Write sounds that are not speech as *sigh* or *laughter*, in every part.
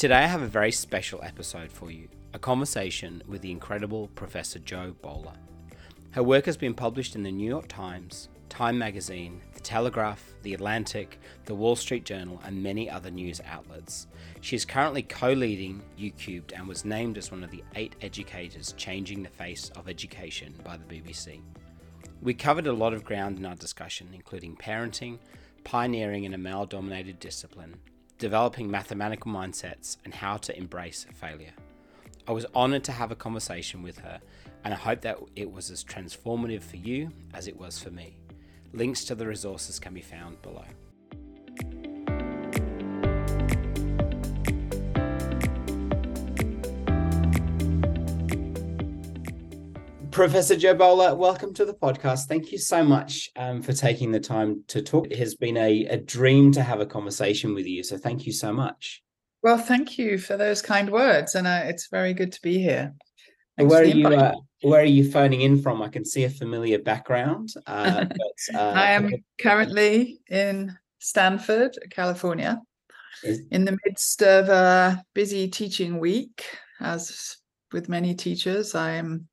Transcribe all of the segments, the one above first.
Today, I have a very special episode for you a conversation with the incredible Professor Jo Boaler. Her work has been published in the New York Times, Time Magazine, The Telegraph, The Atlantic, The Wall Street Journal, and many other news outlets. She is currently co leading YouCubed and was named as one of the eight educators changing the face of education by the BBC. We covered a lot of ground in our discussion, including parenting, pioneering in a male dominated discipline, developing mathematical mindsets, and how to embrace failure. I was honoured to have a conversation with her, and I hope that it was as transformative for you as it was for me. Links to the resources can be found below. Professor Jo Boaler, welcome to the podcast. Thank you so much um, for taking the time to talk. It has been a, a dream to have a conversation with you. So thank you so much. Well, thank you for those kind words. And uh, it's very good to be here. Thanks where are you? Uh, where are you phoning in from? I can see a familiar background. Uh, *laughs* but, uh, I am currently in Stanford, California, is... in the midst of a busy teaching week. As with many teachers, I am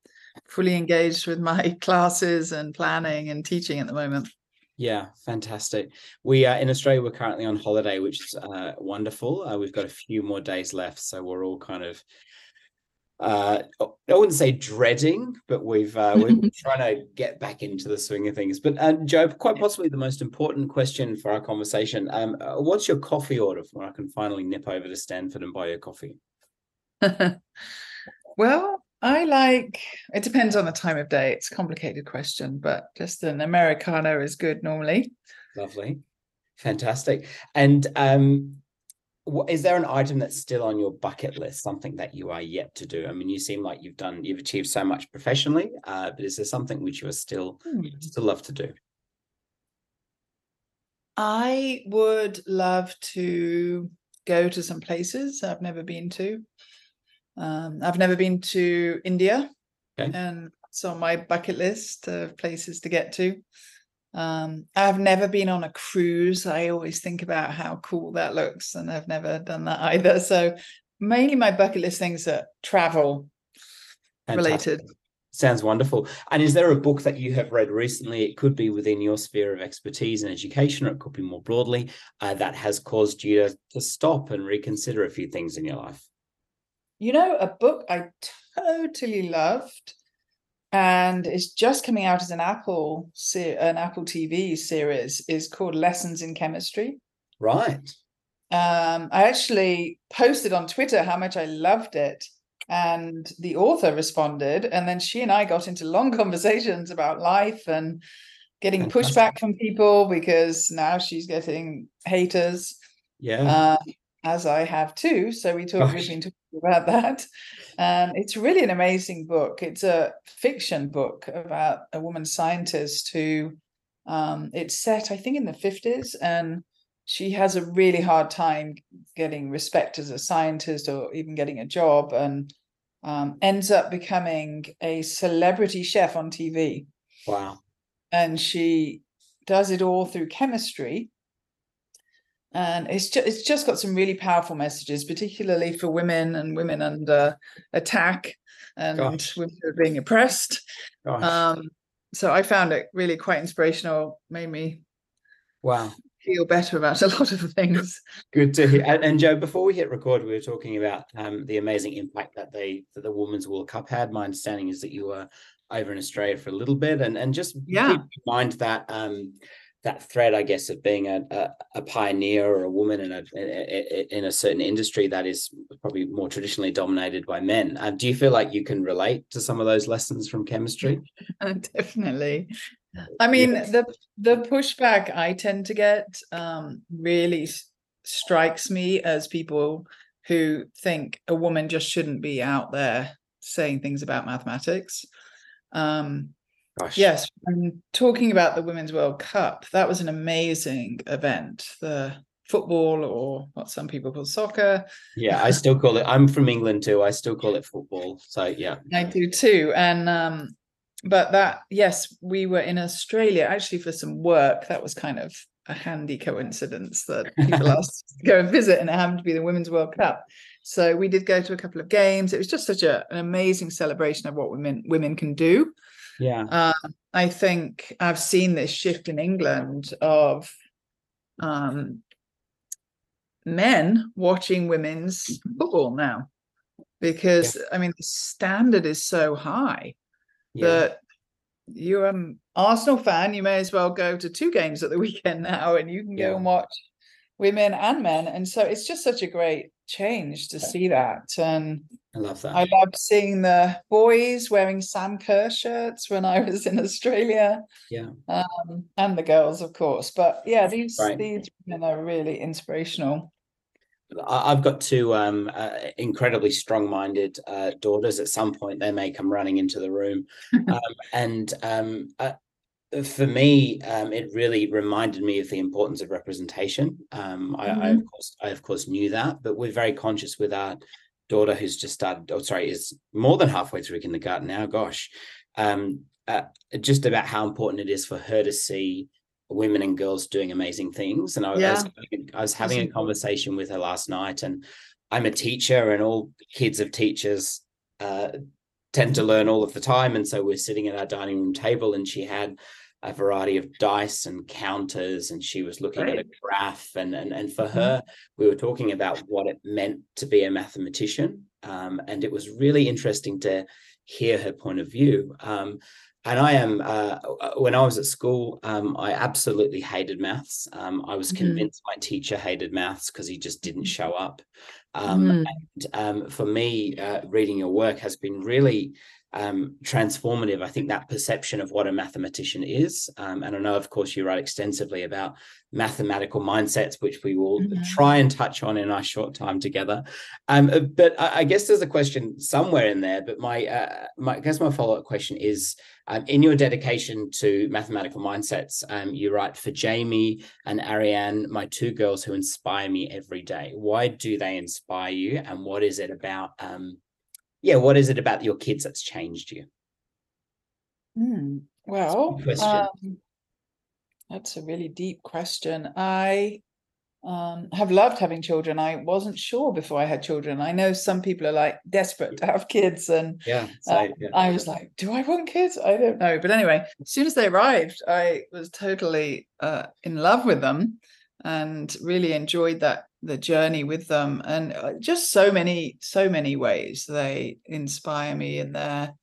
fully engaged with my *laughs* classes and planning and teaching at the moment. Yeah, fantastic. We are in Australia. We're currently on holiday, which is uh, wonderful. Uh, we've got a few more days left, so we're all kind of. Uh, I wouldn't say dreading, but we've uh, we're *laughs* trying to get back into the swing of things. But uh, Jo, quite possibly the most important question for our conversation: um, uh, What's your coffee order for when I can finally nip over to Stanford and buy your coffee? *laughs* well, I like it depends on the time of day. It's a complicated question, but just an Americano is good normally. Lovely. Fantastic. And um is there an item that's still on your bucket list, something that you are yet to do? I mean, you seem like you've done, you've achieved so much professionally, uh, but is there something which you are still hmm. still love to do? I would love to go to some places I've never been to. Um, I've never been to India, okay. and it's on my bucket list of places to get to. Um, I've never been on a cruise. I always think about how cool that looks, and I've never done that *laughs* either. So mainly my bucket list things are travel Fantastic. related. Sounds wonderful. And is there a book that you have read recently? It could be within your sphere of expertise and education, or it could be more broadly, uh, that has caused you to, to stop and reconsider a few things in your life. You know, a book I totally loved, and it's just coming out as an Apple an Apple TV series is called Lessons in Chemistry. Right. Um, I actually posted on Twitter how much I loved it, and the author responded, and then she and I got into long *laughs* conversations about life and getting *laughs* pushback from people because now she's getting haters. Yeah. Uh, as I have too. So we talk, we've been talking *laughs* about that. And it's really an amazing book. It's a fiction book about a woman scientist who um, it's set, I think, in the 50s. And she has a really hard time getting respect as a scientist or even getting a job and um, ends up becoming a celebrity chef on TV. Wow. And she does it all through chemistry and it's just it's just got some really powerful messages, particularly for women and women under attack and Gosh. women who are being oppressed. Um, so I found it really quite inspirational. Made me wow feel better about *laughs* a lot of things. Good to hear. And, and Jo, before we hit record, we were talking about um, the amazing impact that they that the Women's World Cup had. My understanding is that you were over in Australia for a little bit, and and just yeah. keep in mind that. Um, that thread, I guess, of being a, a, a pioneer or a woman in a in a certain industry that is probably more traditionally dominated by men. Um, do you feel like you can relate to some of those lessons from chemistry? *laughs* Definitely. I mean, yeah. the the pushback I tend to get um, really strikes me as people who think a woman just shouldn't be out there saying things about mathematics. Um, Gosh. Yes, and talking about the Women's World Cup, that was an amazing event. The football, or what some people call soccer. Yeah, I still call it. I'm from England too. I still call it football. So yeah, I do too. And um, but that yes, we were in Australia actually for some work. That was kind of a handy coincidence that people *laughs* asked to go and visit, and it happened to be the Women's World Cup. So we did go to a couple of games. It was just such a, an amazing celebration of what women women can do. Yeah. Uh, I think I've seen this shift in England of um, men watching women's football now because yeah. I mean the standard is so high yeah. that you're an Arsenal fan, you may as well go to two games at the *laughs* weekend now and you can go and watch women and men. And so it's just such a great change to see that. And I love that. I loved seeing the boys wearing Sam Kerr shirts when I was in Australia. Yeah. Um, and the girls, of course. But yeah, these right. these women are really inspirational. I've got two um, uh, incredibly strong-minded uh, daughters. At some point, they may come running into the room, *laughs* um, and um, uh, for me, um, it really reminded me of the importance of representation. Um, I, mm-hmm. I, of course, I of course knew that, but we're very conscious with our daughter who's just started. Oh, sorry, is more than halfway through kindergarten now. Gosh, um, uh, just about how important it is for her to see women and girls doing amazing things. And I, yeah. I was, I was having a conversation with her last night, and I'm a teacher, and all kids of teachers uh, tend to learn all of the time. And so we're sitting at our dining room table, and she had a variety of dice and counters, and she was looking at a graph. And, and, and for mm-hmm. her, we were talking about what it meant to be a mathematician. Um, and it was really interesting to hear her point of view. Um, and I am, uh, uh when I was at school, um, I absolutely hated maths. Um, I was mm-hmm. convinced my teacher hated maths because he just didn't show up. Um, mm. And um, for me, uh, reading your work has been really um, transformative. I think that perception of what a mathematician is, um, and I know, of course, you write extensively about mathematical mindsets, which we will mm-hmm. try and touch on in our short time together. Um, uh, but I, I, guess there's a question somewhere in there. But my, uh, my I guess my follow up question is: um, in your dedication to mathematical mindsets, um, you write for Jamie and Ariane, my two girls who inspire me every day. Why do they inspire you, and what is it about? Yeah, what is it about your kids that's changed you? Mm, well, um, that's a really deep question. I um, have loved having children. I wasn't sure before I had children. I know some people are like desperate to have kids, and yeah, so, uh, yeah. I was like, do I want kids? I don't know. But anyway, as soon as they arrived, I was totally uh, in love with them and really enjoyed that the journey with them and uh, just so many so many ways they inspire me in their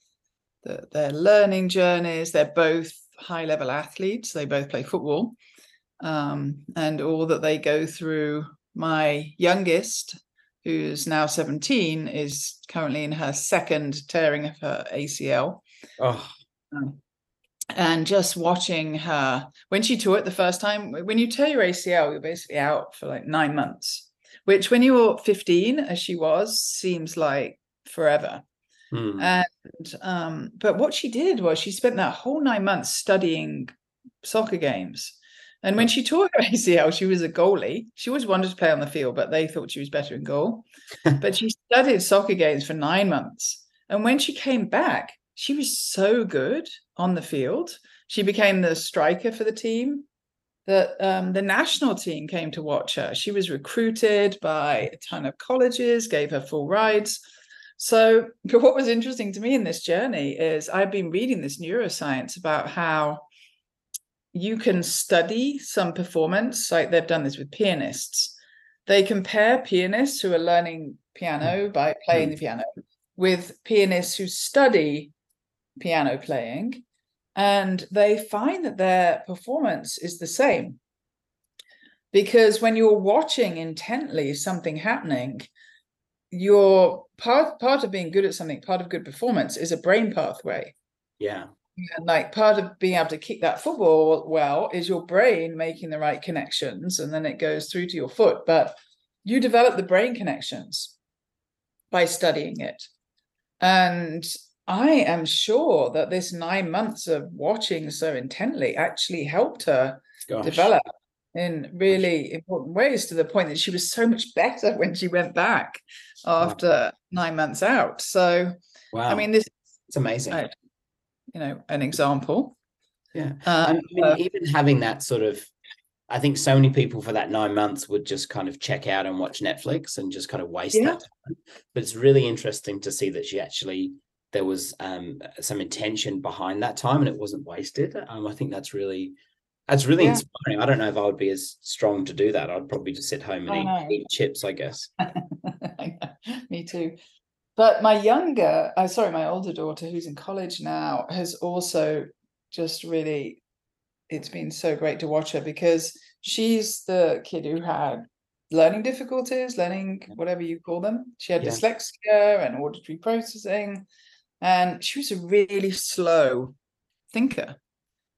the, their learning journeys. They're both high level athletes. They both play football um, and all that they go through my youngest who's now 17 is currently in her second tearing of her acl oh. Um, and just watching her when she tore it the first time when you tear your acl you're basically out for like nine months which when you're 15 as she was seems like forever. Hmm. and um but what she did was she spent that whole nine months studying soccer games. And when she tore her *laughs* acl she was a goalie. She always wanted to play on the field but they thought she was better in goal. *laughs* But she studied soccer games for nine months. And when she came back she was so good on the field. She became the striker for the team. That um, the national team came to watch her. She was recruited by a ton of colleges, gave her full rides. So, *laughs* but what was interesting to me in this journey is I've been reading this neuroscience about how you can study some performance, like they've done this with pianists. They compare pianists who are learning piano by playing the piano with pianists who study piano playing and they find that their performance is the same. Because when you're watching intently something happening your part part of being good at something part of good performance is a brain pathway. Yeah. And like part of being able to kick that football well is your brain making the right connections and then it goes through to your foot. But you develop the brain connections by studying it. And I am sure that this nine months of watching so intently actually helped her Gosh. develop in really important ways to the point that she was so much better when she went back after wow. nine months out. So, wow. I mean, this it's amazing. Uh, you know, an example. Yeah. Uh, I mean, uh, even having that sort of, I think so many people for that nine months would just kind of check out and watch Netflix and just kind of waste yeah. that time. But it's really interesting to see that she actually there was um, some intention behind that time and it wasn't wasted. Um, I think that's really that's really yeah. inspiring. I don't know if I would be as strong to do that. I'd probably just sit home and eat, eat, chips, I guess. *laughs* Me too. But my younger, uh, sorry, my older daughter, who's in college now, has also just really, it's been so great to watch her because she's the kid who had learning difficulties, learning whatever you call them. She had yeah. dyslexia and auditory processing, and she was a really slow thinker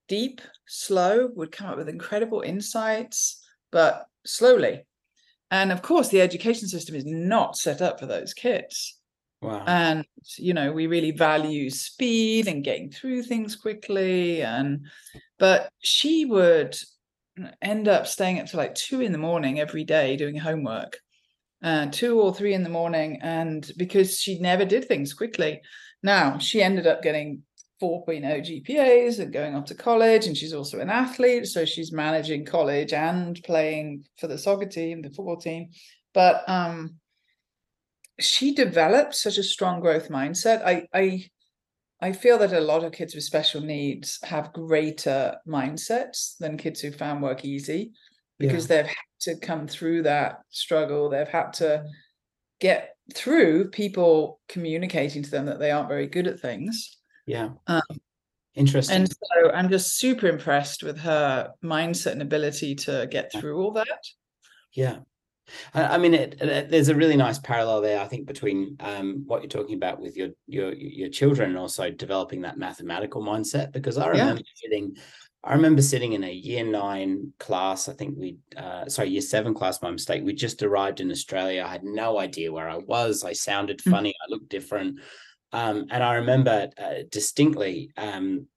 deep, slow, would come up with incredible insights, but slowly. And of course, the education system is not set up for those kids. Wow. And, you know, we really value speed and getting through things quickly. And, but she would end up staying up to like two in the morning every day doing homework, uh, two or three in the morning. And because she never did things quickly. Now she ended up getting 4.0 GPAs and going off to college. And she's also an athlete. So she's managing college and playing for the soccer team, the football team. But um, she developed such a strong growth mindset. I, I, I feel that a lot of kids with special needs have greater mindsets than kids who found work easy because yeah. they've had to come through that struggle. They've had to get through people communicating to them that they aren't very good at things yeah. Um, Interesting. And so I'm just super impressed with her mindset and ability to get through all that. Yeah. I mean, it, it, there's a really nice parallel there, I think, between um, what you're talking about with your your your children and also developing that mathematical mindset. Because I remember yeah. sitting, I remember sitting in a year nine class. I think we, uh, sorry, year seven class. My mistake. We just arrived in Australia. I had no idea where I was. I sounded hmm. funny. Mm-hmm. I looked different. Um, and I remember uh, distinctly um,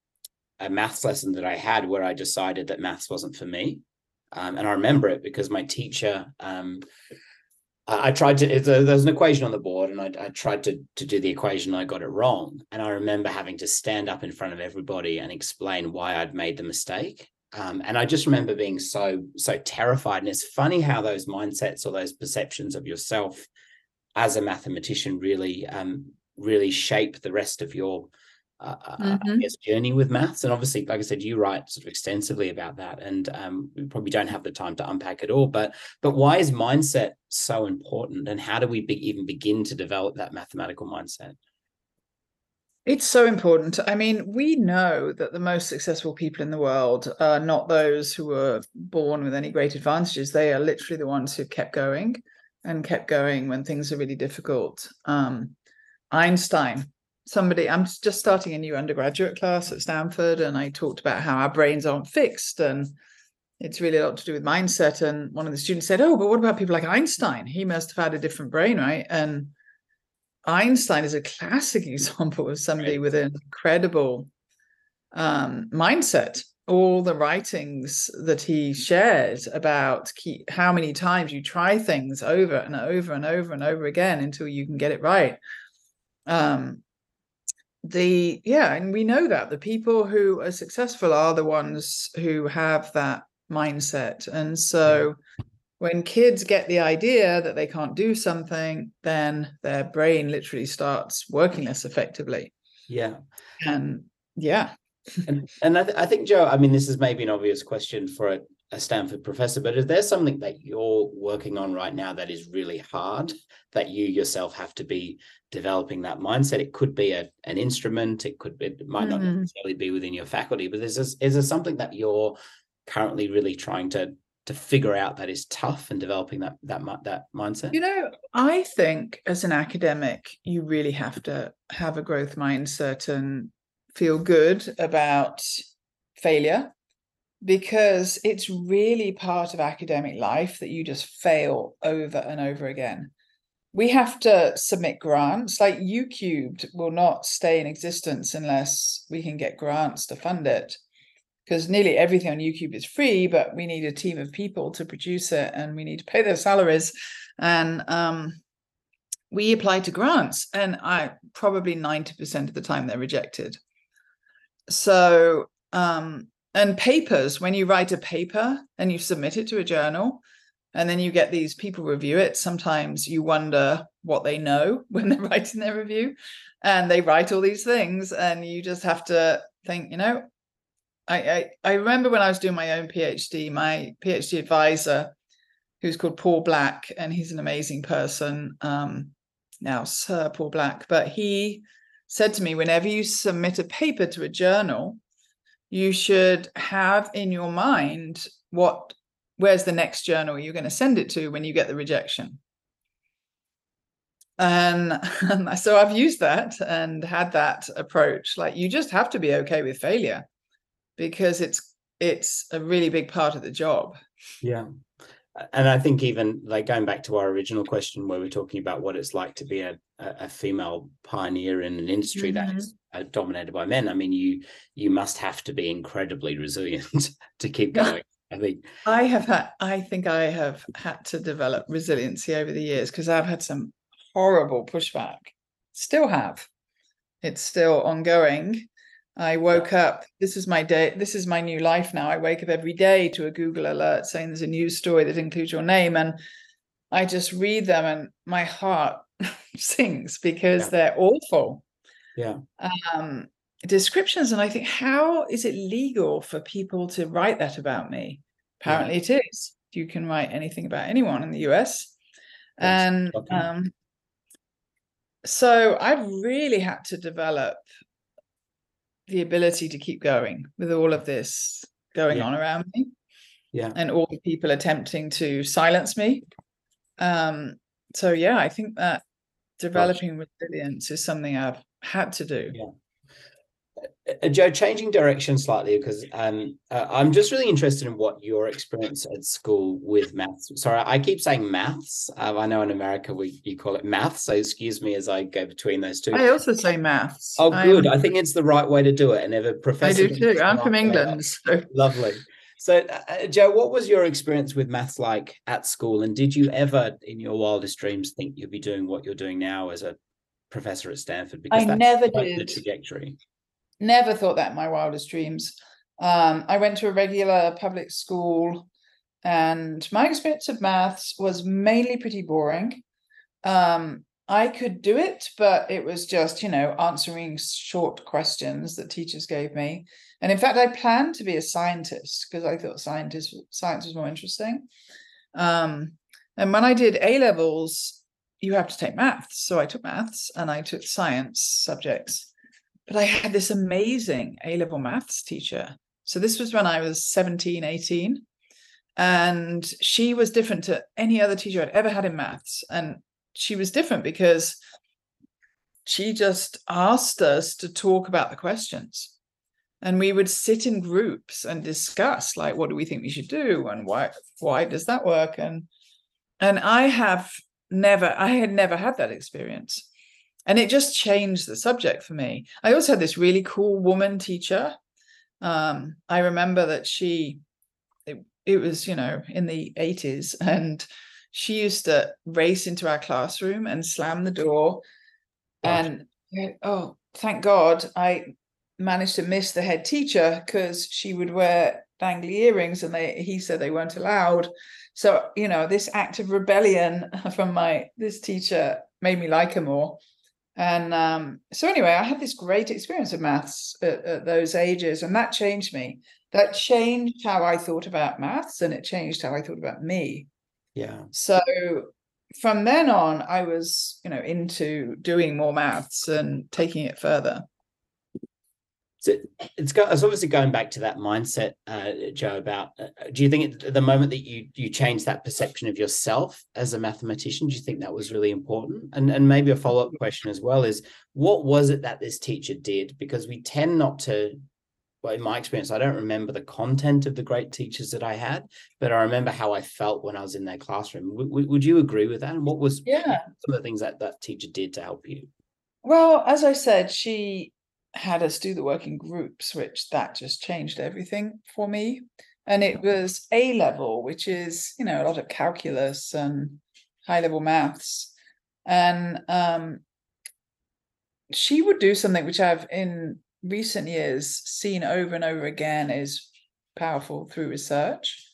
a maths lesson that I had where I decided that maths wasn't for me. Um, and I remember it because my teacher, um, I, tried to, there's an equation on the board and I, I tried to, to do the equation. I got it wrong. And I remember having to stand up in front of everybody and explain why I'd made the mistake. Um, and I just remember being so, so terrified. And it's funny how those mindsets or those perceptions of yourself as a mathematician really um, really shape the rest of your uh, uh mm-hmm. guess, journey with maths. And obviously, like I said, you write sort of extensively about that, and um, we probably don't have the time to unpack it all. But but why is mindset so important, and how do we be, even begin to develop that mathematical mindset? It's so important. I mean, we know that the most successful people in the world are not those who were born with any great advantages. They are literally the ones who kept going and kept going when things are really difficult. Um, Einstein. Somebody, I'm just starting a new undergraduate class at Stanford, and I talked about how our brains aren't fixed, and it's really a lot to do with mindset. And one of the students said, "Oh, but what about people like Einstein? He must have had a different brain, right?" And Einstein is a classic *laughs* example of somebody right. with an incredible um, mindset. All the writings that he shared about keep, how many times you try things over and over and over and over again until you can get it right um the yeah and we know that the people who are successful are the ones who have that mindset and so when kids get the idea that they can't do something then their brain literally starts working less effectively. Yeah. And yeah. *laughs* And and I, th- I think jo i mean this is maybe an obvious question for a, a stanford professor but is there something that you're working on right now that is really hard that you yourself have to be developing that mindset. It could be a, an instrument. It could be, it might not mm-hmm. necessarily be within your faculty, but is this, is there something that you're currently really trying to to figure out that is tough and developing that that that mindset? You know, I think as an academic, you really have to have a growth mindset and feel good about failure because it's really part of academic life that you just fail over and over again we have to submit grants. Like YouCubed will not stay in existence unless we can get grants to fund it. Because nearly everything on YouCubed is free, but we need a team of people to produce it and we need to pay their salaries. And um, we apply to grants, and I probably 90% of the time they're rejected. So, um, and papers, when you write a paper and you submit it to a journal, and then you get these people review it sometimes you wonder what they know *laughs* when they're writing their review and they write all these things and you just have to think you know I, I i, remember when i was doing my own phd my phd advisor who's called paul black and he's an amazing person um now sir paul black but he said to me whenever you submit a paper to a journal you should have in your mind what where's the next journal you're going to send it to when you get the rejection. And, and *laughs* so i've used that and had that approach like you just have to be okay with failure because it's it's a really big part of the job. Yeah. And i think even like going back to our original question where we're talking about what it's like to be a, a female pioneer in an industry mm-hmm. that is uh, Uh, dominated by men i mean you you must have to be incredibly resilient *laughs* to keep *laughs* going I think I have had I think I have had to develop resiliency over the years because I've had some horrible pushback. Still have. It's still ongoing. I woke up. This is my day. This is my new life now. I wake up every day to a Google alert saying there's a news story that includes your name, and I just read them, and my heart *laughs* sinks because yeah. they're awful. Yeah. Um, descriptions and i think how is it legal for people to write that about me apparently yeah. it is you can write anything about anyone in the us and um, so i've really had to develop the ability to keep going with all of this going yeah. on around me yeah and all the people attempting to silence me um so yeah i think that developing Gosh. resilience is something i've had to do yeah uh, Jo, changing direction slightly because um, uh, I'm just really interested in what your experience at school with maths. Sorry, I keep saying maths. Uh, I know in America we you call it maths, so excuse me as I go between those two. I also say maths. Oh, good. I'm... I think it's the right way to do it. And if a professor, I do too. I'm from England. So. Lovely. So, uh, uh, Jo, what was your experience with maths like at school? And did you ever, in your wildest dreams, think you'd be doing what you're doing now as a professor at Stanford? Because I never did. The trajectory. Never thought that in my wildest dreams. Um, I went to a regular public school, and my experience of maths was mainly pretty boring. Um, I could do it, but it was just, you know, answering short questions that teachers gave me. And in fact, I planned to be a scientist because I thought scientist science was more interesting. Um, and when I did A levels, you have to take maths. So I took maths and I took science subjects. But I had this amazing A level maths teacher. So this was when I was 17, 18. And she was different to any other teacher I'd ever had in maths. And she was different because she just asked us to talk about the questions. And we would sit in groups and discuss like what do we think we should do and why why does that work? And and I have never, I had never had that experience. And it just changed the subject for me. I also had this really cool woman teacher. Um, i remember that she it, it, was you know in the 80s and she used to race into our classroom and slam the door. And oh thank god i managed to miss the head teacher because she would wear dangly earrings and they he said they weren't allowed so you know this act of rebellion *laughs* from my this teacher made me like her more and um, so, anyway, I had this great experience of maths at, at, those ages, and that changed me. That changed how I thought about maths, and it changed how I thought about me. Yeah. So from then on, I was, you know, into doing more maths and taking it further. So it's, got, it's obviously going back to that mindset, uh, Jo. About uh, do you think at the moment that you you changed that perception of yourself as a mathematician, do you think that was really important? And and maybe a follow up question as well is what was it that this teacher did? Because we tend not to well, in my experience, I don't remember the content of the great teachers that I had, but I remember how I felt when I was in their classroom. W- would you agree with that? And what was yeah some of the things that that teacher did to help you? Well, as I said, she had us do the work in groups, which that just changed everything for me. And it was A level, which is, you know, a lot of calculus and high level maths. And um, she would do something which I've in recent years seen over and over again is powerful through research,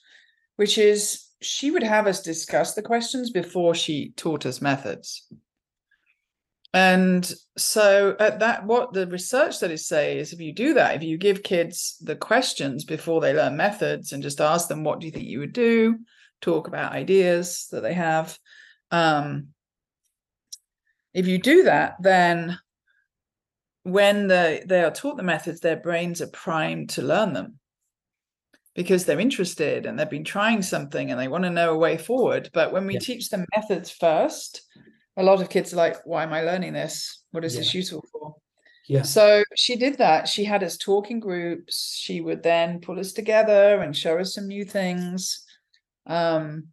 which is she would have us discuss the questions before she taught us methods. And so at that what the research studies say is if you do that, if you give kids the questions before they learn methods and just ask them what do you think you would do, talk about ideas that they have. Um, if you do that, then when they, they are taught the methods, their brains are primed to learn them because they're interested and they've been trying something and they want to know a way forward. But when we yeah. teach them methods first, a lot of kids are like, why am I learning this? What is yeah. this useful for? Yeah. So she did that. She had us talk in groups. She would then pull us together and show us some new things. Um,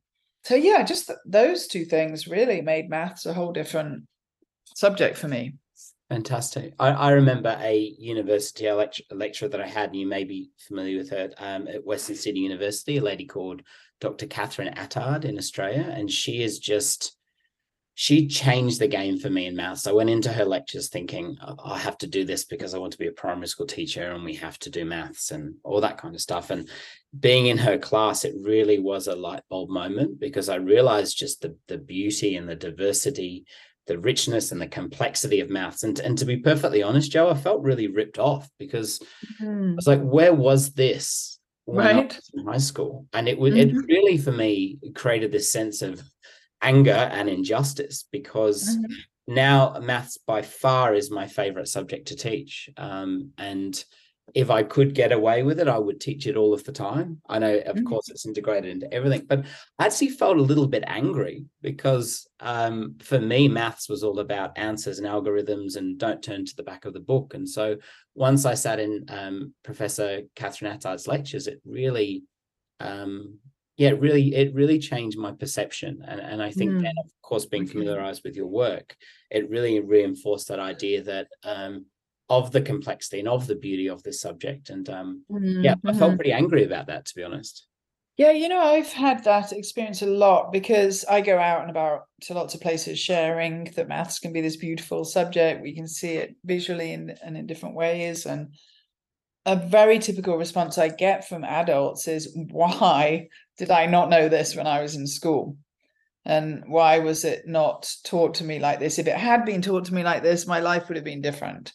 so yeah, just th- those two things really made maths a whole different subject for me. Fantastic. I, I remember a university lecture, lecturer that I had, and you may be familiar with her um, at Western Sydney University, a lady called Dr. Catherine Attard in Australia. And she is just she changed the game for me in maths. I went into her lectures thinking, I have to do this because I want to be a primary school teacher and we have to do maths and all that kind of stuff. And being in her class, it really was a light bulb moment because I realized just the, the beauty and the diversity, the richness and the complexity of maths. And, and to be perfectly honest, Jo, I felt really ripped off because mm. I was like, where was this when right. I was in high school? And it was mm-hmm. it really for me created this sense of anger and injustice because mm-hmm. now maths by far is my favorite subject to teach um, and if i could get away with it i would teach it all of the time i know of mm-hmm. course it's integrated into everything but i actually felt a little bit angry because um, for me maths was all about answers and algorithms and don't turn to the back of the book and so once i sat in um, professor catherine attard's lectures it really um, yeah, it really it really changed my perception. And and I think mm. then of course being familiarized with your work, it really reinforced that idea that um of the complexity and of the beauty of this subject. And um mm-hmm. yeah, I felt mm-hmm. pretty angry about that to be honest. Yeah, you know, I've had that experience a lot because I go out and about to lots of places sharing that maths can be this beautiful subject. We can see it visually and, and in different ways. And a very typical response I get from adults is, why did I not know this when I was in school? And why was it not taught to me like this? If it had been taught to me like this, my life would have been different.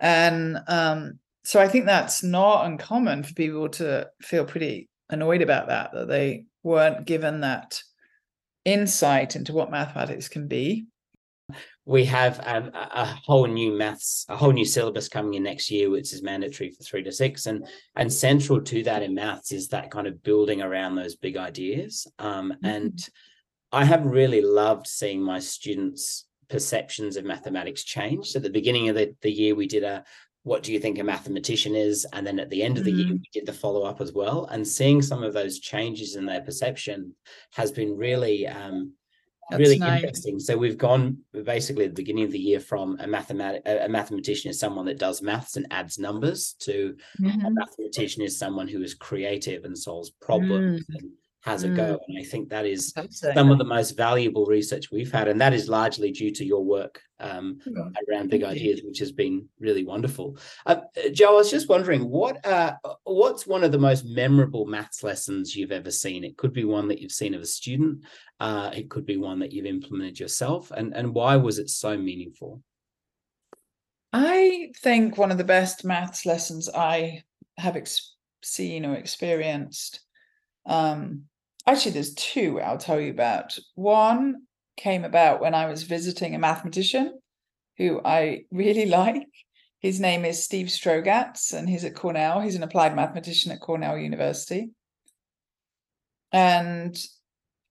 And um, so I think that's not uncommon for people to feel pretty annoyed about that, that they weren't given that insight into what mathematics can be we have um, a whole new maths, a whole new syllabus coming in next year, which is mandatory for three to six, and and central to that in maths is that kind of building around those big ideas. Um, mm-hmm. And I have really loved seeing my students' perceptions of mathematics change. So at the beginning of the, the year, we did a what do you think a mathematician is? And then at the end of the mm-hmm. year, we did the follow up as well. And seeing some of those changes in their perception has been really um, that's really nice. interesting. So we've gone basically at the beginning of the year from a mathematic a mathematician is someone that does maths and adds numbers to mm-hmm. a mathematician is someone who is creative and solves problems mm. and has a go. Mm. And I think that is some of the most valuable research we've had. And that is largely due to your work um, yeah. around big ideas, which has been really wonderful. Uh, Jo, I was just wondering, what uh, what's one of the most memorable maths lessons you've ever seen? It could be one that you've seen of a student. Uh, it could be one that you've implemented yourself. And, and why was it so meaningful? I think one of the best maths lessons I have ex- seen or experienced um, actually, there's two I'll tell you about. One came about when I was visiting a mathematician who I really *laughs* like. His name is Steve Strogatz, and he's at Cornell. He's an applied mathematician at Cornell University. And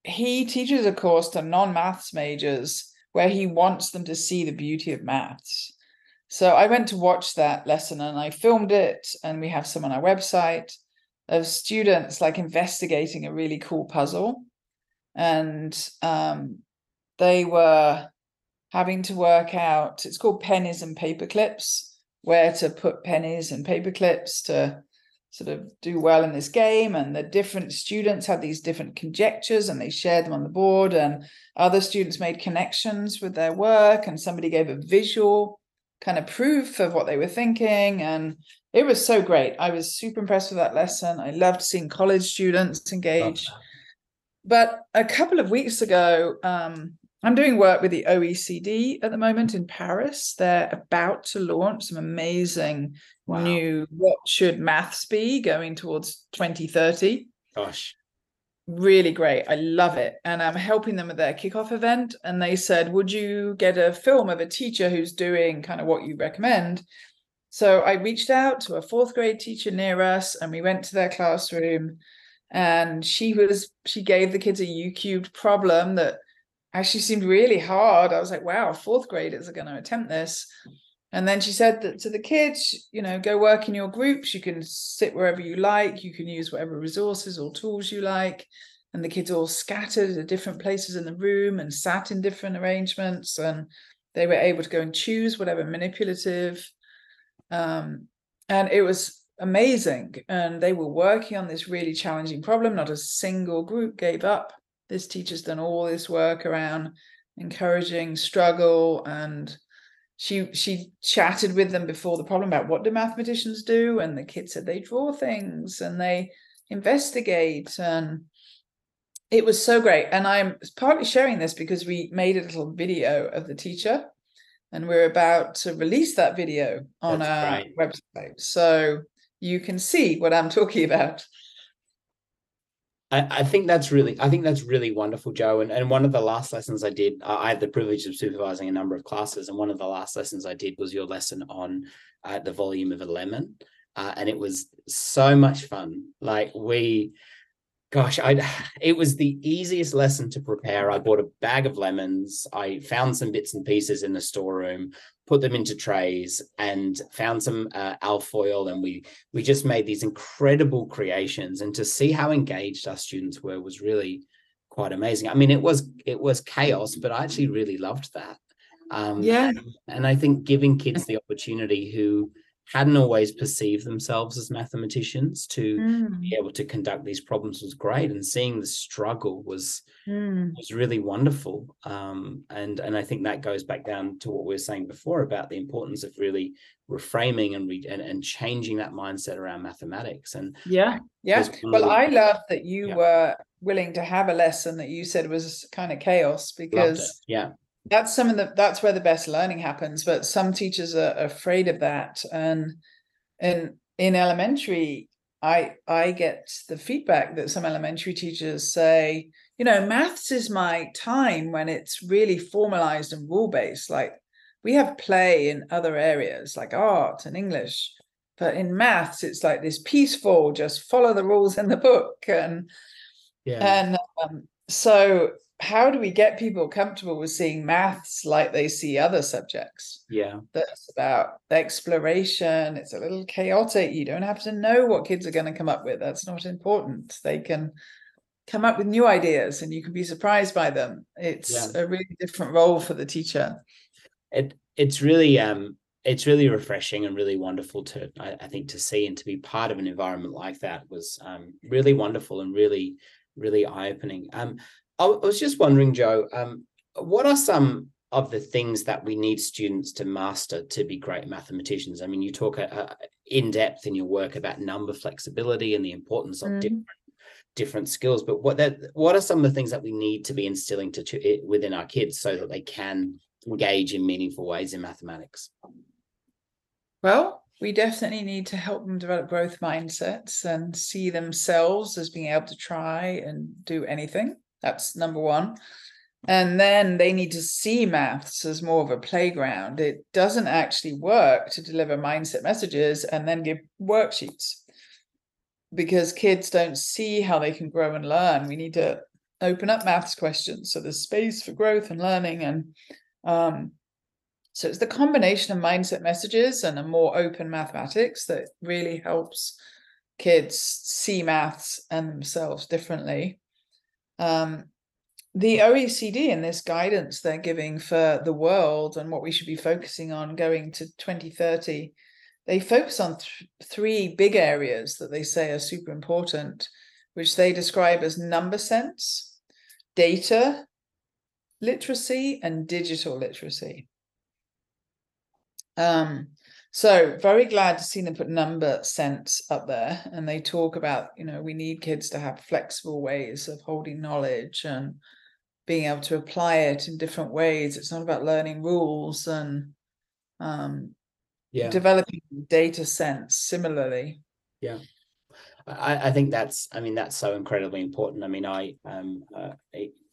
he teaches a course to non maths majors where he wants them to see the beauty of maths. So I went to watch that lesson and I filmed it, and we have some on our website of students like investigating a really cool puzzle. And um, they were having to work out, it's called pennies and paper clips, where to put pennies and paper clips to sort of do well in this game. And the different students had these different conjectures and they shared them on the board. And other students made connections with their work and somebody gave a visual kind of proof of what they were thinking. And it was so great i was super impressed with that lesson i loved seeing college students engage but a couple of weeks ago um, i'm doing work with the oecd at the moment in paris they're about to launch some amazing wow. new what should maths be going towards 2030 gosh really great. I love it. And I'm helping them with their kickoff event. And they said, Would you get a film of a teacher who's doing kind of what you recommend? So I reached out to a fourth grade teacher near us and we went to their classroom. And she was, she gave the kids a YouCubed problem that actually seemed really hard. I was like, wow, fourth graders are going to attempt this. And then she said that to the kids, you know, go work in your groups. You can sit wherever you like. You can use whatever resources or tools you like. And the kids all scattered at different places in the room and sat in different arrangements. And they were able to go and choose whatever manipulative. Um, and it was amazing. And they were working on this really challenging problem. Not a single group gave up. This teacher's done all this work around encouraging struggle and she she chatted with them before the problem about what do mathematicians do and the kids said they draw things and they investigate and it was so great and i'm partly sharing this because we made a little video of the teacher and we're about to release that video on That's our website so you can see what i'm *laughs* talking about I, I think that's really I think that's really wonderful, Jo. And, and one of the last lessons I did, I had the privilege of supervising a number of classes, and one of the last lessons I did was your lesson on uh, the volume of a lemon, uh, and it was so much fun. Like we gosh i it was the easiest lesson to prepare. I bought a bag of lemons. I found some bits and pieces in the storeroom put them into trays and found some uh, alfoil and we we just made these incredible creations. And to see how engaged our students were was really quite amazing. I mean it was it was chaos but i actually really loved that. Um yeah. and, and i think giving kids the opportunity who hadn't always perceived themselves as mathematicians to mm. be able to conduct these problems was great and seeing the struggle was mm. was really wonderful um, and and I think that goes back down to what we were saying before about the importance of really reframing and re- and, and changing that mindset around mathematics and yeah yeah well I love that you yeah. were willing to have a lesson that you said was kind of chaos because yeah that's some of the that's where the best learning happens but some teachers are afraid of that. And in in elementary i i get the feedback that some elementary teachers say you know maths is my time when it's really formalized and rule based like we have play in other areas like art and english but in maths it's like this peaceful just follow the rules in the book. And yeah. and um, so how do we get people comfortable with seeing maths like they see other subjects? Yeah. That's about exploration. It's a little chaotic. You don't have to know what kids are going to come up with. That's not important. They can come up with new ideas and you can be surprised by them. It's yeah. a really different role for the teacher. It it's really um it's really refreshing and really wonderful to I, I think to see and to be part of an environment like that was um really wonderful and really really eye-opening. Um, I was just wondering, Jo, um, what are some of the things that we need students to master to be great mathematicians? I mean, you talk uh, uh in depth in your work about number flexibility and the importance of mm. different different skills. But what that what are some of the things that we need to be instilling to, to within our kids so that they can engage in meaningful ways in mathematics? Well, we definitely need to help them develop growth mindsets and see themselves as being able to try and do anything. That's number one. And then they need to see maths as more of a playground. It doesn't actually work to deliver mindset messages and then give worksheets because kids don't see how they can grow and learn. We need to open up maths questions so there's space for growth and learning. And um, So it's the combination of mindset messages and a more open mathematics that really helps kids see maths and themselves differently. Um, the OECD in this guidance they're giving for the world and what we should be focusing on going to 2030, they focus on th- three big areas that they say are super important, which they describe as number sense, data literacy, and digital literacy. Um, so very glad to see them put number sense up there. And they talk about, you know, we need kids to have flexible ways of holding knowledge and being able to apply it in different ways. It's not about learning rules and um, yeah. developing data sense similarly. Yeah. I, I think that's, I mean, that's so incredibly important. I mean, I, um, uh,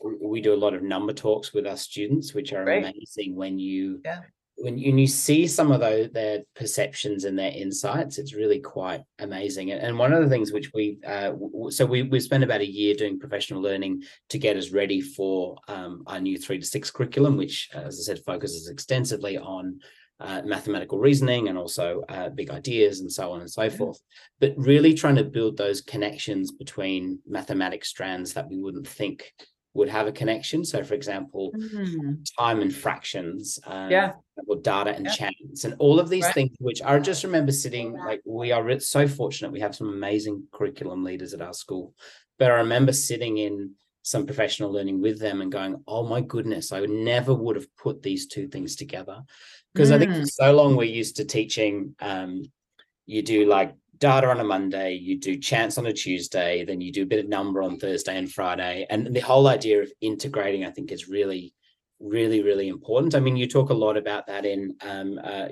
we do a lot of number talks with our students, which are Great. amazing when you, yeah when you, when you see some of those their perceptions and their insights, it's really quite amazing. And one of the things which we uh, so we we spent about a year doing professional learning to get us ready for um, our new three to six curriculum, which, as I said, focuses extensively on uh, mathematical reasoning and also uh, big ideas and so on and so forth. But really trying to build those connections between mathematics strands that we wouldn't think would have a connection. So, for example, mm. time and fractions, um, yeah, or data and yeah. chance, and all of these right. things, which I just remember sitting like we are so fortunate. We have some amazing curriculum leaders at our school, but I remember sitting in some professional learning with them and going, "Oh my goodness, I never would have put these two things together," because mm. I think for mm. so long we're used to teaching. Um, you do like data on a Monday, you do chance on a Tuesday, then you do a bit of number on Thursday and Friday. And the whole idea of integrating, I think, is really, really, really important. I mean, you talk a lot about that in um, uh,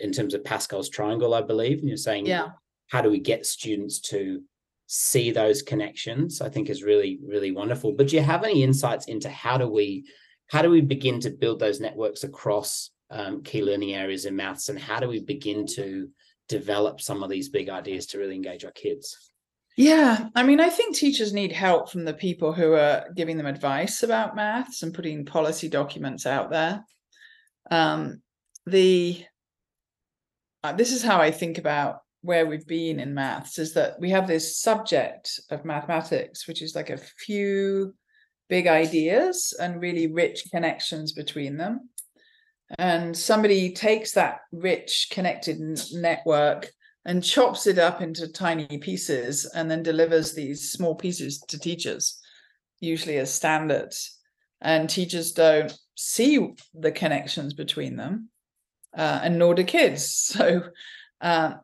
in terms of Pascal's triangle, I believe, and you're saying, yeah, how do we get students to see those connections? I think is really, really wonderful. But do you have any insights into how do we how do we begin to build those networks across um, key learning areas in maths, and how do we begin to develop some of these big ideas to really engage our kids? Yeah, I mean, I think teachers need help from the people who are giving them advice about maths and putting policy documents out there. Um, the uh, this is how I think about where we've been in maths is that we have this subject of mathematics, which is like a few big ideas and really rich connections between them and somebody takes that rich connected network and chops it up into tiny pieces and then delivers these small pieces to teachers usually as standards and teachers don't see the connections between them uh, and nor do kids. *laughs* So uh,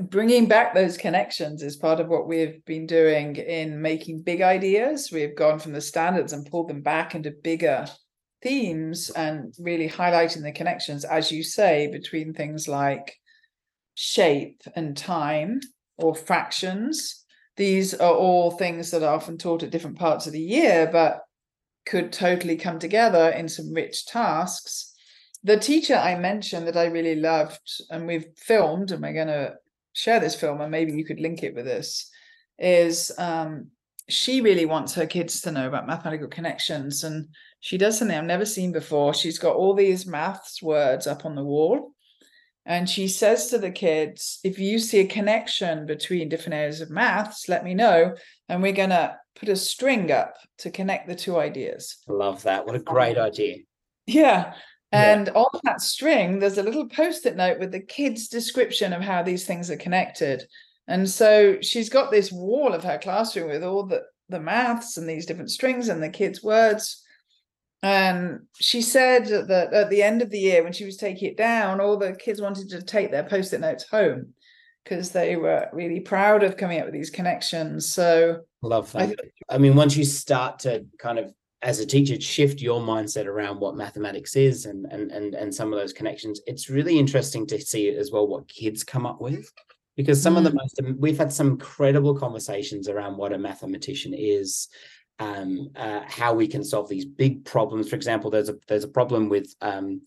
bringing back those connections is part of what we've been doing in making big ideas. We've gone from the standards and pulled them back into bigger themes and really highlighting the connections, as you say, between things like shape and time or fractions. These are all things that are often taught at different parts of the year, but could totally come together in some rich tasks. The teacher I mentioned that I really loved, and we've filmed, and we're going to share this film, and maybe you could link it with this, is um, she really wants her kids to know about mathematical connections. And she does something I've never seen before. She's got all these maths words up on the wall. And she says to the kids, if you see a connection between different areas of maths, let me know. And we're going to put a string up to connect the two ideas. I love that. What a great idea. Yeah. And yeah. on that string, there's a little post it note with the kid's description of how these things are connected. And so she's got this wall of her classroom with all the, the maths and these different strings and the kids' words. And she said that at the end of the year, when she was taking it down, all the kids wanted to take their post it notes home because they were really proud of coming up with these connections. So, love that. I, th- I mean, once you start to kind of as a teacher shift your mindset around what mathematics is and and and and some of those connections it's really interesting to see as well what kids come up with because some mm. of the mm. most we've had some incredible conversations around what a mathematician is um, uh, how we can solve these big problems for example there's a there's a problem with um,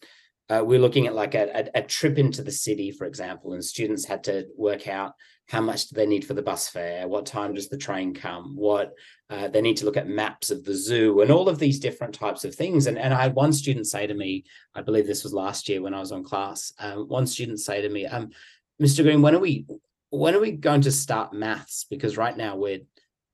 uh, we're looking at like a, a, a, trip into the city, for example, and students had to work out how much do they need for the bus fare, what time does the train come, what uh, they need to look at maps of the zoo, and all of these different types of things. And, and I had one student say to me, I believe this was last year when I was on class, um, one student say to me, um, Mr. Green, when are we when are we going to start maths? Because right now we're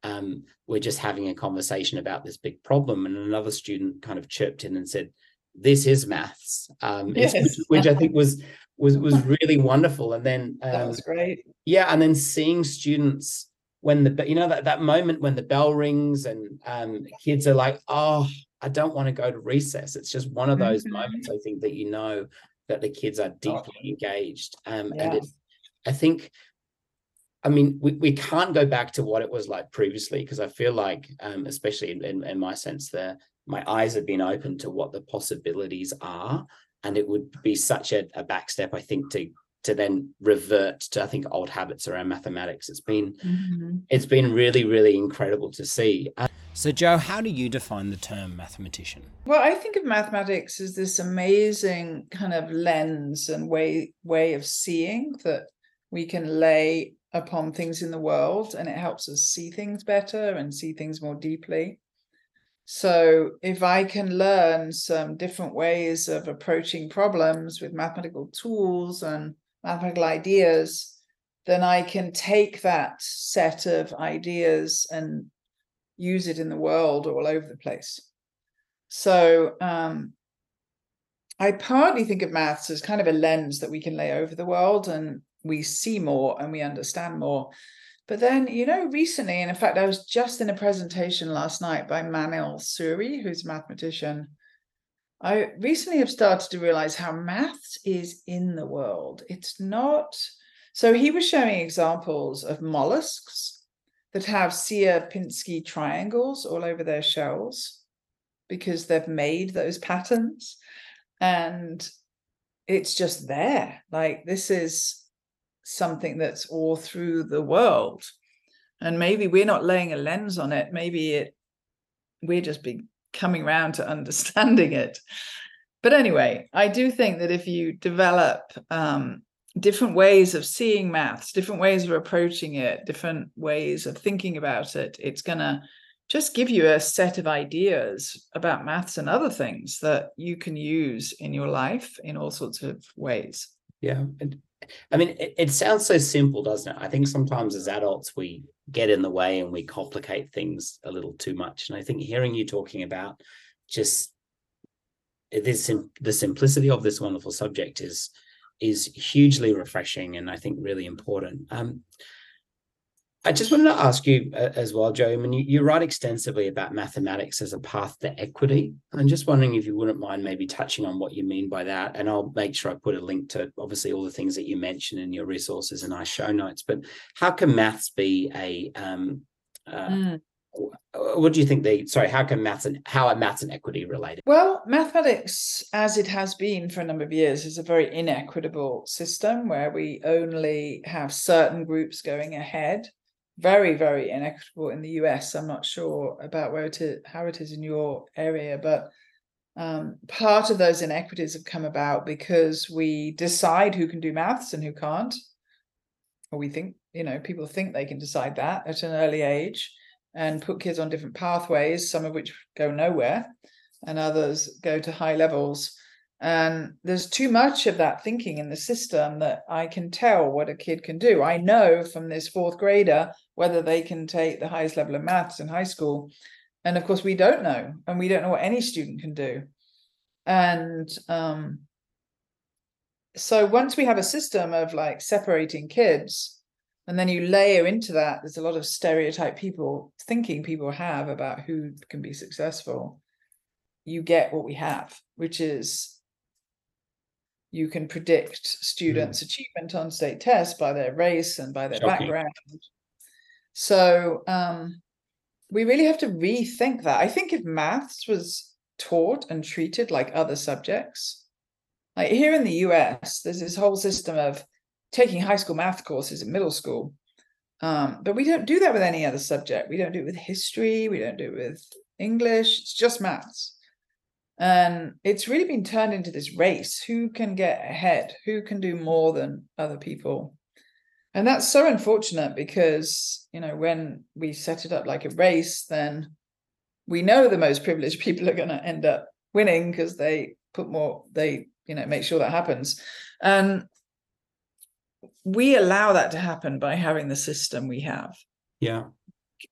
um, we're just having a conversation about this big problem. And another student kind of chirped in and said, this is maths, um, yes. which, which, I think was was was *laughs* really wonderful. And then um, that was great. Yeah, and then seeing students when the you know that that moment when the bell rings and um, kids are like, oh, I don't want to go to recess. It's just one of those mm-hmm. moments. I think that you know that the kids are deeply engaged, um, yeah. and it, I think. I mean, we, we can't go back to what it was like previously because I feel like, um, especially in, in, in my sense, there my eyes have been open to what the possibilities are and it would be such a, a backstep i think to to then revert to i think old habits around mathematics. It's been mm-hmm. it's been really really incredible to see. So jo how do you define the term mathematician? Well i think of mathematics as this amazing kind of lens and way way of seeing that we can lay upon things in the world and it helps us see things better and see things more deeply so if I can learn some different ways of approaching problems with mathematical tools and mathematical ideas, then I can take that set of ideas and use it in the world all over the place. So um, I partly think of maths as kind of a lens that we can lay over the world and we see more and we understand more. But then, you know, recently, and in fact, I was just in a presentation last night by Manil Suri, who's a mathematician. I recently have started to realize how maths is in the world. It's not. So he was showing examples of mollusks that have Sierpinski triangles all over their shells because they've made those patterns. And it's just there. Like this is something that's all through the world. And maybe we're not laying a lens on it. Maybe it we're just be coming around to *laughs* understanding it. But anyway i do think that if you develop um, different ways of seeing maths different ways of approaching it different ways of thinking about it it's going to just give you a set of ideas about maths and other things that you can use in your life in all sorts of ways. Yeah and I mean, it, it, sounds so simple, doesn't it? I think sometimes as adults, we get in the way and we complicate things a little too much. And I think hearing you talking about just this the simplicity of this wonderful subject is is hugely refreshing and I think really important. Um, I just wanted to ask you uh, as well, Jo. I mean, you, you, write extensively about mathematics as a path to equity. I'm just wondering if you wouldn't mind maybe touching on what you mean by that. And I'll make sure I put a link to obviously all the things that you mentioned in your resources and our show notes. But how can maths be a um, uh, mm. What do you think? The sorry, how can maths and how are maths and equity related? Well, mathematics, as it has been for a number of years, is a very inequitable system where we only have certain groups going ahead very very inequitable in the US. I'm not sure about where it is, how it is in your area, but um, part of those inequities have come about because we decide who can do maths and who can't, or we think you know people think they can decide that at an early age and put kids on different pathways, some of which go nowhere, and others go to high levels. And there's too much of that thinking in the system that I can tell what a kid can do. I know from this fourth grader whether they can take the highest level of maths in high school. And of course, we don't know, and we don't know what any student can do. And um, so once we have a system of like separating kids, and then you layer into that, there's a lot of stereotype people thinking people have about who can be successful. You get what we have, which is you can predict students' mm. achievement on state tests by their race and by their Shocking. background. So um, we really have to rethink that. I think if maths was taught and treated like other subjects, like here in the US, there's this whole system of taking high school math courses in middle school. Um, but we don't do that with any other subject. We don't do it with history. We don't do it with English. It's just maths. And it's really been turned into this race who can get ahead, who can do more than other people. And that's so unfortunate because, you know, when we set it up like a race, then we know the most privileged *laughs* people are going to end up winning because they put more, they, you know, make sure that happens. And we allow that to happen by having the system we have. Yeah.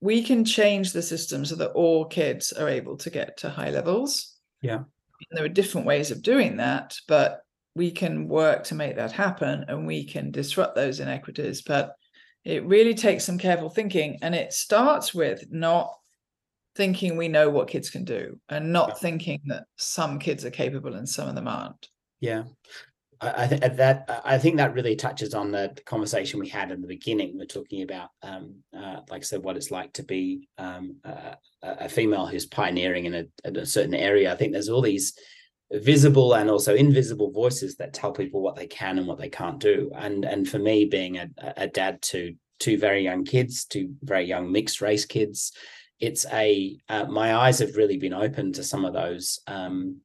We can change the system so that all kids are able to get to high levels. Yeah. And there are different ways of doing that, but we can work to make that happen and we can disrupt those inequities. But it really takes some careful thinking. And it starts with not thinking we know what kids can do and not yeah. thinking that some kids are capable and some of them aren't. Yeah. I, think that I think that really touches on the, the, conversation we had in the beginning. We're talking about, um, uh, like I said, what it's like to be um, uh, a female who's pioneering in a, a, certain area. I think there's all these visible and also invisible voices that tell people what they can and what they can't do. And and for me, being a, a dad to two very young kids, two very young mixed race kids, it's a uh, my eyes have really been open to some of those um,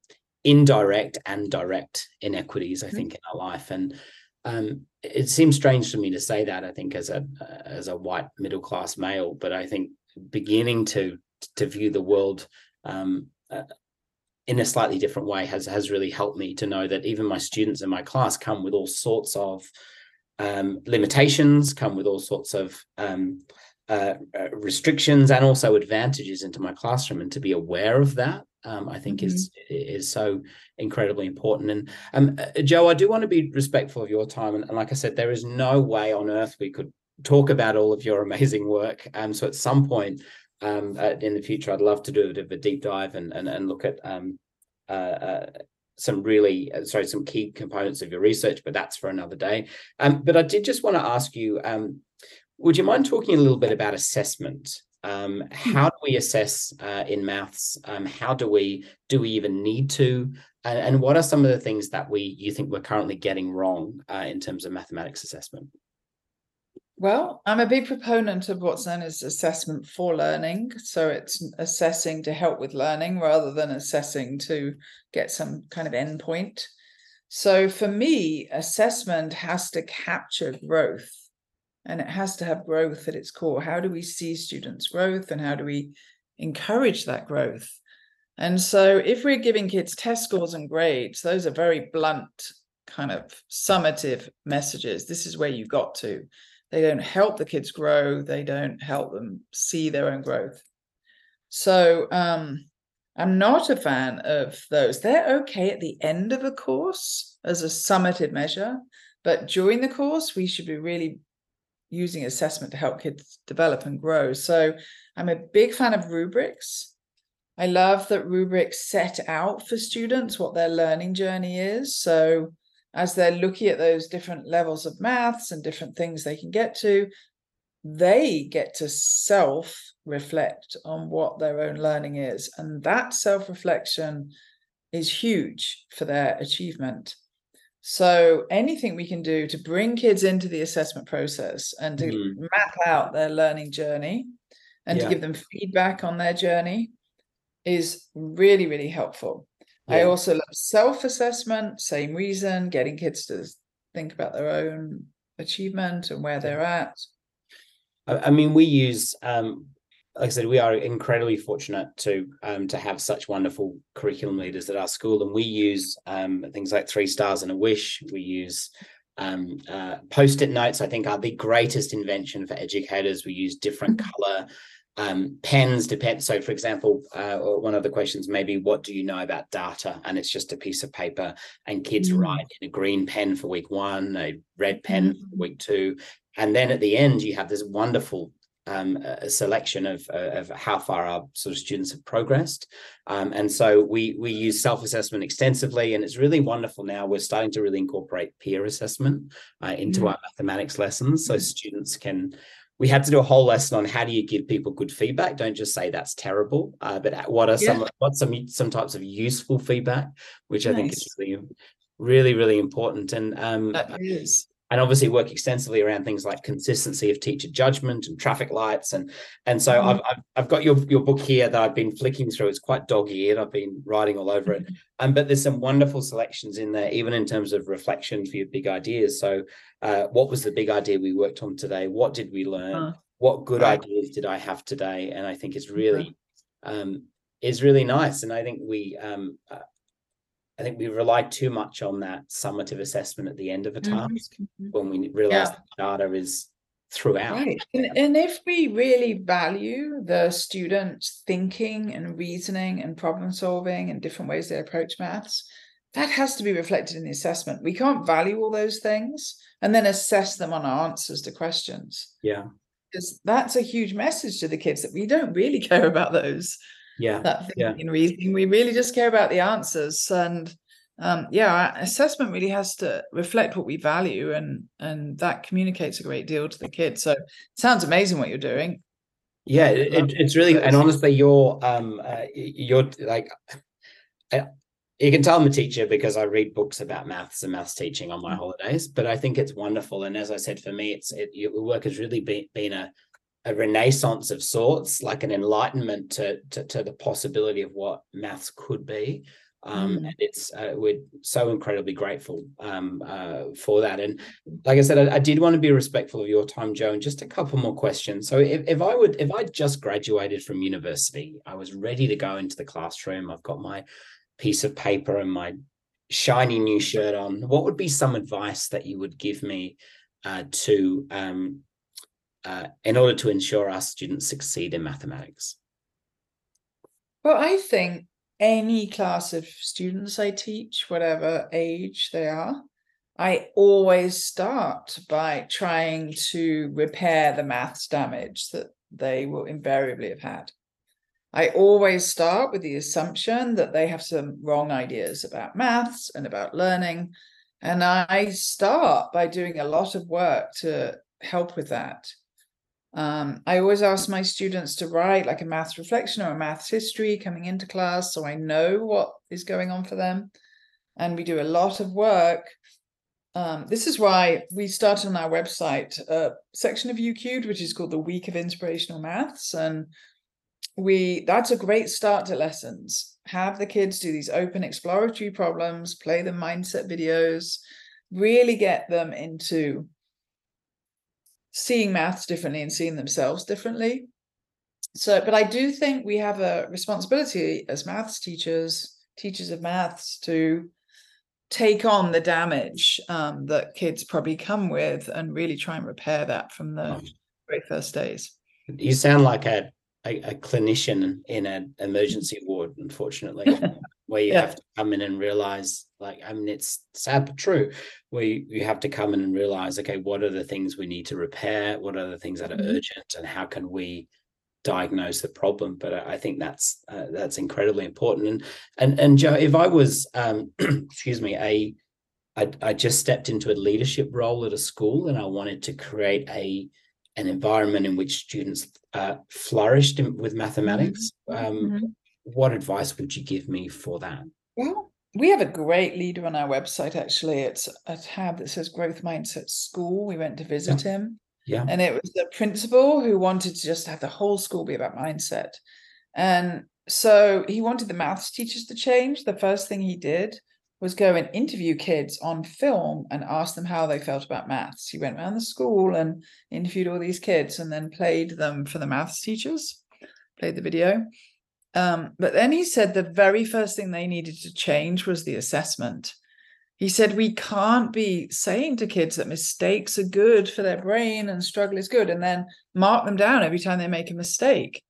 indirect and direct inequities, I mm-hmm. think, in our life. And um, it seems strange for me to say that. I think as a as a white middle class male, but I think beginning to to view the world um, uh, in a slightly different way has has really helped me to know that even my students in my class come with all sorts of um, limitations, come with all sorts of um, uh, uh, restrictions and also advantages into my classroom, and to be aware of that um, I think mm-hmm. is is so incredibly important. And um, uh, Jo, I do want to be respectful of your time, and, and, like I said, there is no way on earth we could talk about all of your *laughs* amazing work. Um, so at some point um, uh, in the future, I'd love to do a bit of a deep dive and and, and look at um, uh, uh, some really uh, sorry some key components of your research, but that's for another day. Um, but I did just want to ask you. Um, would you mind talking a little bit about assessment? Um, how do we assess uh, in maths? Um, how do we do we even need to? And, and, what are some of the things that we you think we're currently getting wrong uh, in terms of mathematics assessment? Well, I'm a big proponent of what's known as assessment for learning. So it's assessing to help with learning rather than assessing to get some kind of endpoint. So for me, assessment has to capture growth and it has to have growth at its core. How do we see students' growth and how do we encourage that growth? And so, if we're giving kids test scores and grades, those are very blunt, kind of summative messages. This is where you got to. They don't help the kids grow, they don't help them see their own growth. So, um, I'm not a fan of those. They're okay at the end of a course as a summative measure, but during the course, we should be really using assessment to help kids develop and grow. So I'm a big fan of rubrics. I love that rubrics set out for students what their learning journey is. So as they're looking at those different levels of maths and different things they can get to, they get to self reflect on what their own learning is. And that self reflection is huge for their achievement. So anything we can do to bring kids into the assessment process and to mm. map out their learning journey and yeah. to give them feedback on their journey is really, really helpful. Yeah. I also love self-assessment, same reason, getting kids to think about their own achievement and where they're at. I mean, we use um, like I said, we are incredibly fortunate to um, to have such wonderful curriculum leaders at our school, and we use um, things like three stars and a wish. We use um, uh, post-it notes. I think are the greatest invention for educators. We use different mm-hmm. color um, pens. Depend. So, for example, uh, one of the questions maybe, "What do you know about data?" And it's just a piece of paper, and kids mm-hmm. write in a green pen for week one, a red pen mm-hmm. for week two, and then at the end you have this wonderful um, a selection of, of how far our sort of students have progressed. Um, and so we we use self-assessment extensively, and it's really wonderful now. We're starting to really incorporate peer assessment uh, into mm. our mathematics lessons, so mm. students can. We had to do a whole lesson on how do you give people good feedback. Don't just say that's terrible, uh, but what are yeah. some what some some types of useful feedback, which nice. I think is really really really important. And um, that is and obviously work extensively around things like consistency of teacher judgment and traffic lights. And and so mm-hmm. I've, I've, I've got your your book here that I've been flicking through. It's quite dog-eared I've been writing all over it. Mm-hmm. um, but there's some wonderful selections in there even in terms of reflection for your big ideas. So uh, what was the big idea we worked on today? What did we learn? Uh, what good right. ideas did I have today? And I think it's really um, is really nice. And I think we um, uh, I think we rely too much on that summative assessment at the end of a mm-hmm. task mm-hmm. when we realize yeah. the data is throughout. Right. And, and if we really value the students thinking and reasoning and problem solving and different ways they approach maths, that has to be reflected in the assessment. We can't value all those things and then assess them on our answers to questions. Yeah. Because that's a huge message to the kids that we don't really *laughs* care about those yeah that yeah. reasoning we really just care about the answers and um, yeah assessment really has to reflect what we value and and that communicates a great deal to the kids so sounds amazing what you're doing yeah it, it's really and honestly you're um uh, you're like I, you can tell I'm a teacher because I read books about maths and maths teaching on my mm. holidays, but I think it's wonderful. And as I said, for me, it's it, your work has really been, been a a renaissance of sorts, like an enlightenment to, to, to the possibility of what maths could be. Um, mm. and it's uh, we're so incredibly grateful um, uh, for that. And like I said, I, I, did want to be respectful of your time, Jo. And just a couple more questions. So if, if I would, if I just graduated from university, I was ready to go into the classroom. I've got my piece of paper and my shiny new shirt on. What would be some advice that you would give me uh, to um, uh, in order to ensure our students succeed in mathematics? Well, I think any class of students I teach, whatever age they are, I always start by trying to repair the maths damage that they will invariably have had. I always start with the assumption that they have some wrong ideas about maths and about learning. And I start by doing a lot of work to help with that. Um, I always ask my students to write like a maths reflection or a maths history coming into class so I know what is going on for them. And we do a lot of work. Um, this is why we started on our website a section of YouCubed, which is called the Week of Inspirational Maths. And we that's a great start to lessons. Have the kids do these open exploratory problems, play the mindset videos, really get them into seeing maths differently and seeing themselves differently. So, but I do think we have a responsibility as maths teachers, teachers of maths, to take on the damage um, that kids probably come with and really try and repair that from the very first days. You sound like a a, a clinician in an emergency ward, unfortunately, *laughs* where you yeah. have to come in and realize, like, I mean, it's sad but true, where you, you, have to come in and realize, okay, what are the things we need to repair? What are the things that are mm-hmm. urgent, and how can we diagnose the problem? But I think that's uh, that's incredibly important. And and and Jo, if I was, um, *clears throat* excuse me, a I, I just stepped into a leadership role at a school, and I wanted to create a an environment in which students uh, flourished in, with mathematics. Mm-hmm. Um, mm-hmm. What advice would you give me for that? Well, we have a great leader on our website. Actually, it's a tab that says Growth Mindset School. We went to visit yeah. him. Yeah. And it was the principal who wanted to just have the whole school be about mindset. And so he wanted the maths teachers to change. The first thing he did was go and interview kids on film and ask them how they felt about maths. He went around the school and interviewed all these kids and then played them for the maths teachers, played the video. Um, but then he said the very first thing they needed to change was the assessment. He said, We can't be saying to kids that mistakes are good for their brain and struggle is good, and then mark them down every time they make a mistake.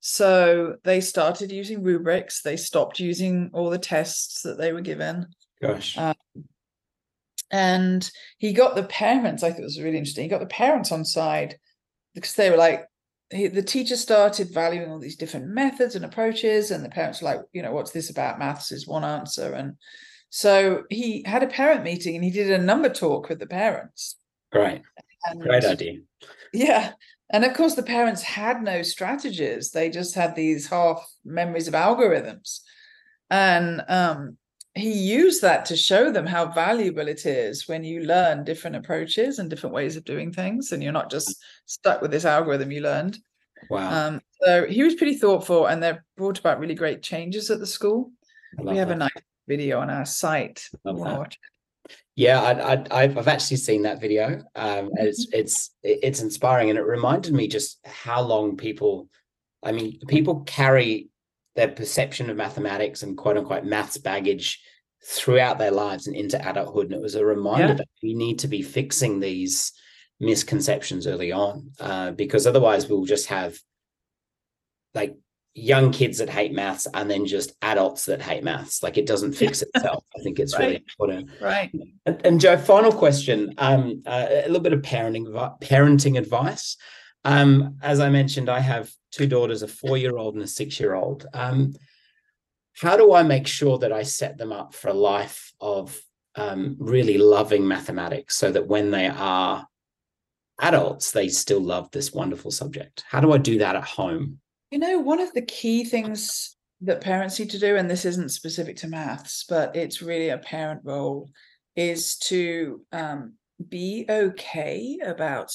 So they started using rubrics. They stopped using all the tests that they were given. Gosh. Um, and he got the parents, I thought it was really interesting. He got the parents on side because they were like, he, the teacher started valuing all these different methods and approaches, and the parents were like, you know, what's this about? Maths is one answer. And so he had a parent meeting and he did a number talk with the parents. Great. And, Great idea. Yeah. And of course, the parents had no strategies. They just had these half memories of algorithms. And um, he used that to show them how valuable it is when you learn different approaches and different ways of doing things and you're not just stuck with this algorithm you learned. Wow. Um, so he was pretty thoughtful and they've brought about really great changes at the school. We have that. a nice video on our site yeah I, I, have actually seen that video. Um, it's it's it's inspiring and it reminded me just how long people i mean people carry their perception of mathematics and quote unquote maths baggage throughout their lives and into adulthood. And it was a reminder yeah. that we need to be fixing these misconceptions early on uh, because otherwise we'll just have like young kids that hate maths and then just adults that hate maths like it doesn't fix *laughs* itself i think it's right. really important right and, and jo final question um, uh, a little bit of parenting parenting advice um, as I mentioned, I have two daughters, a four year old and a six year old. Um, how do I make sure that I set them up for a life of um, really loving mathematics so that when they are adults, they still love this wonderful subject? How do I do that at home? You know, one of the key things that parents need to do, and this isn't specific to maths, but it's really a parent role, is to um, be okay about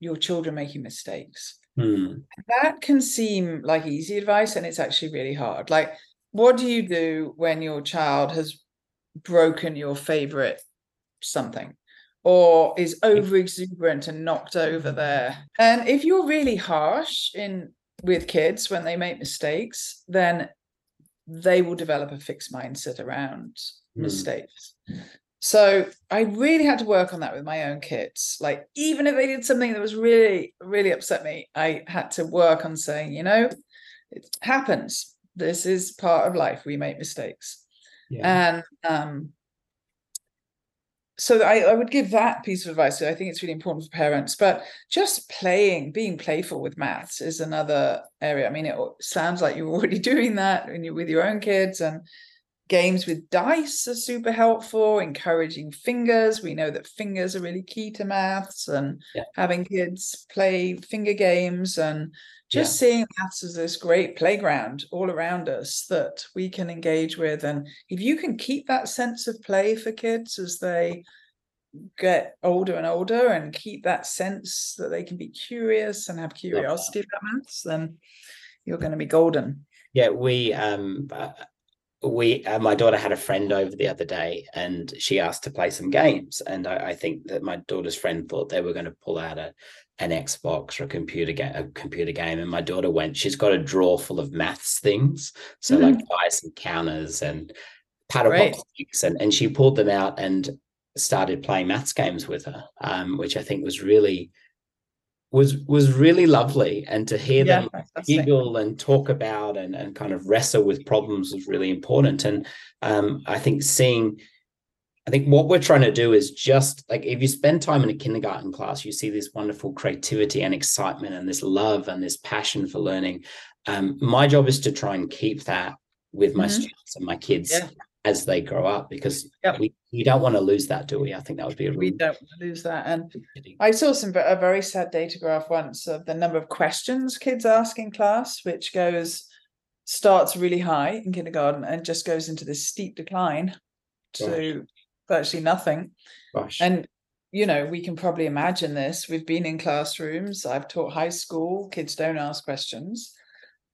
your children making mistakes. Hmm. That can seem like easy advice, and it's actually really hard. Like, what do you do when your child has broken your favorite something? Or is over exuberant and knocked over there. And if you're really harsh in with kids when they make mistakes, then they will develop a fixed mindset around mm. mistakes. So I really had to work on that with my own kids. Like, even if they did something that was really, really upset me, I had to work on saying, you know, it happens. This is part of life. We make mistakes. Yeah. And um, so I, I would give that piece of advice. So I think it's really important for parents. But just playing, being playful with maths is another area. I mean, it sounds like you're already *laughs* doing that when you're with your own kids and Games with dice are super helpful, encouraging fingers. We know that fingers are really key to maths and yeah. having kids play finger games and just yeah. seeing maths as this great playground all around us that we can engage with. And if you can keep that sense of play for kids as they get older and older and keep that sense that they can be curious and have curiosity about maths, then you're going to be golden. Yeah, we um uh, we uh, my daughter had a friend over the other day and she asked to play some games and I, I think that my daughter's friend thought they were going to pull out a an Xbox or a computer game a computer game and my daughter went she's got a drawer full of maths things so mm-hmm. like dice and counters and paddle right. and and she pulled them out and started playing maths games with her um, which I think was really was was really lovely. And to hear yeah, them giggle and talk about and, and kind of wrestle with problems was really important. And um, i think seeing i think what we're trying to do is just like if you spend time in a kindergarten class you see this wonderful creativity and excitement and this love and this passion for learning. Um, my job is to try and keep that with my mm-hmm. students and my kids. Yeah as they grow up because yep. we, we don't want to lose that, do we? I think that would be a we don't lose that. And I saw some a very sad data graph once of the number of questions kids ask in class, which goes starts really high in kindergarten and just goes into this steep decline to Gosh. virtually nothing. Gosh. And you know, we can probably imagine this. We've been in classrooms. I've taught high school. Kids don't ask questions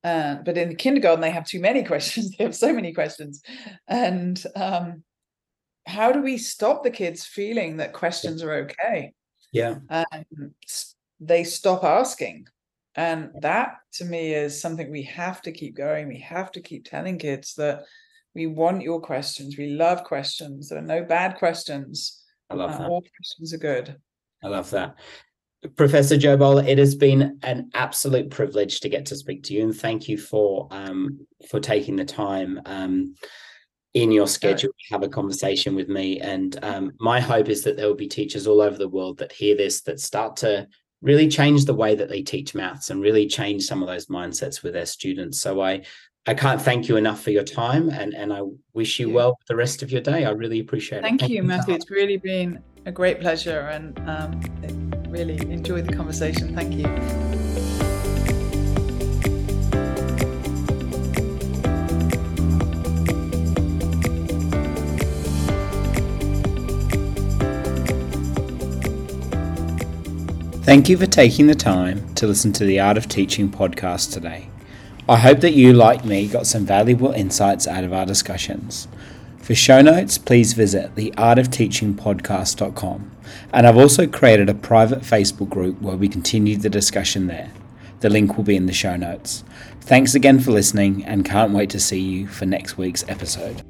uh, but in kindergarten, they have too many *laughs* questions. they have so many questions. And um, how do we stop the kids feeling that questions are okay? Yeah. And they stop asking. And that to me is something we have to keep going. We have to keep telling kids that we want your questions. We love questions. There are no bad questions. I love uh, that. All questions are good. I love that. Professor Jo Boaler, it has been an absolute privilege to get to speak to you, and thank you for um, for taking the time um, in your schedule to have a conversation with me. And um, my hope is that there will be teachers all over the world that hear this that start to really change the way that they teach maths and really change some of those mindsets with their students. So I I can't thank you enough for your time, and and I wish you, well for the rest of your day. I really appreciate thank it. Thank you, Matthew. It's really been a great pleasure, and um, really enjoy the conversation. Thank you. Thank you for taking the time to listen to the Art of Teaching podcast today. I hope that you, like me, got some valuable insights out of our discussions. For show notes, please visit theartofteachingpodcast.com. And I've also created a private Facebook group where we continue the discussion there. The link will be in the show notes. Thanks again for listening and can't wait to see you for next week's episode.